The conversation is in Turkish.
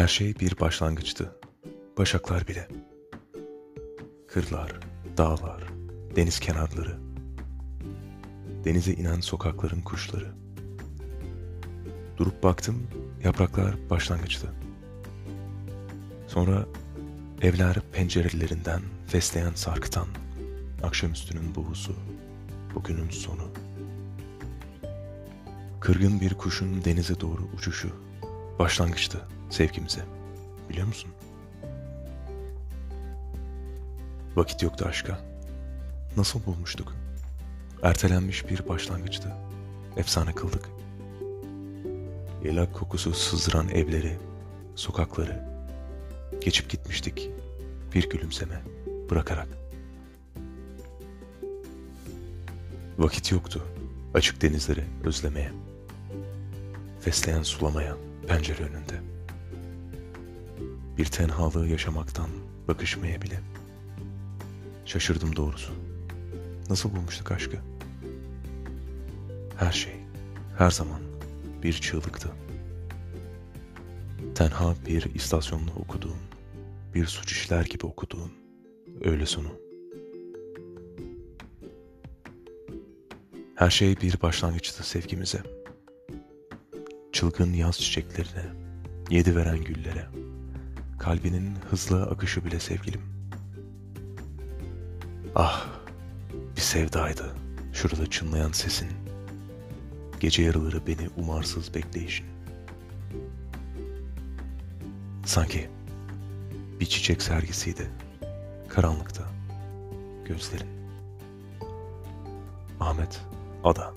Her şey bir başlangıçtı. Başaklar bile. Kırlar, dağlar, deniz kenarları. Denize inen sokakların kuşları. Durup baktım, yapraklar başlangıçtı. Sonra evler pencerelerinden fesleğen sarkıtan, akşamüstünün buğusu, bugünün sonu. Kırgın bir kuşun denize doğru uçuşu başlangıçtı sevgimize. Biliyor musun? Vakit yoktu aşka. Nasıl bulmuştuk? Ertelenmiş bir başlangıçtı. Efsane kıldık. Yelak kokusu sızdıran evleri, sokakları. Geçip gitmiştik bir gülümseme bırakarak. Vakit yoktu açık denizleri özlemeye. Fesleğen sulamaya pencere önünde. Bir tenhalığı yaşamaktan bakışmaya bile. Şaşırdım doğrusu. Nasıl bulmuştuk aşkı? Her şey, her zaman bir çığlıktı. Tenha bir istasyonda okuduğum, bir suç işler gibi okuduğum öğle sonu. Her şey bir başlangıçtı sevgimize. Çılgın yaz çiçeklerine, yedi veren güllere, kalbinin hızlı akışı bile sevgilim. Ah, bir sevdaydı şurada çınlayan sesin. Gece yarıları beni umarsız bekleyişin. Sanki bir çiçek sergisiydi. Karanlıkta gözlerin. Ahmet Ada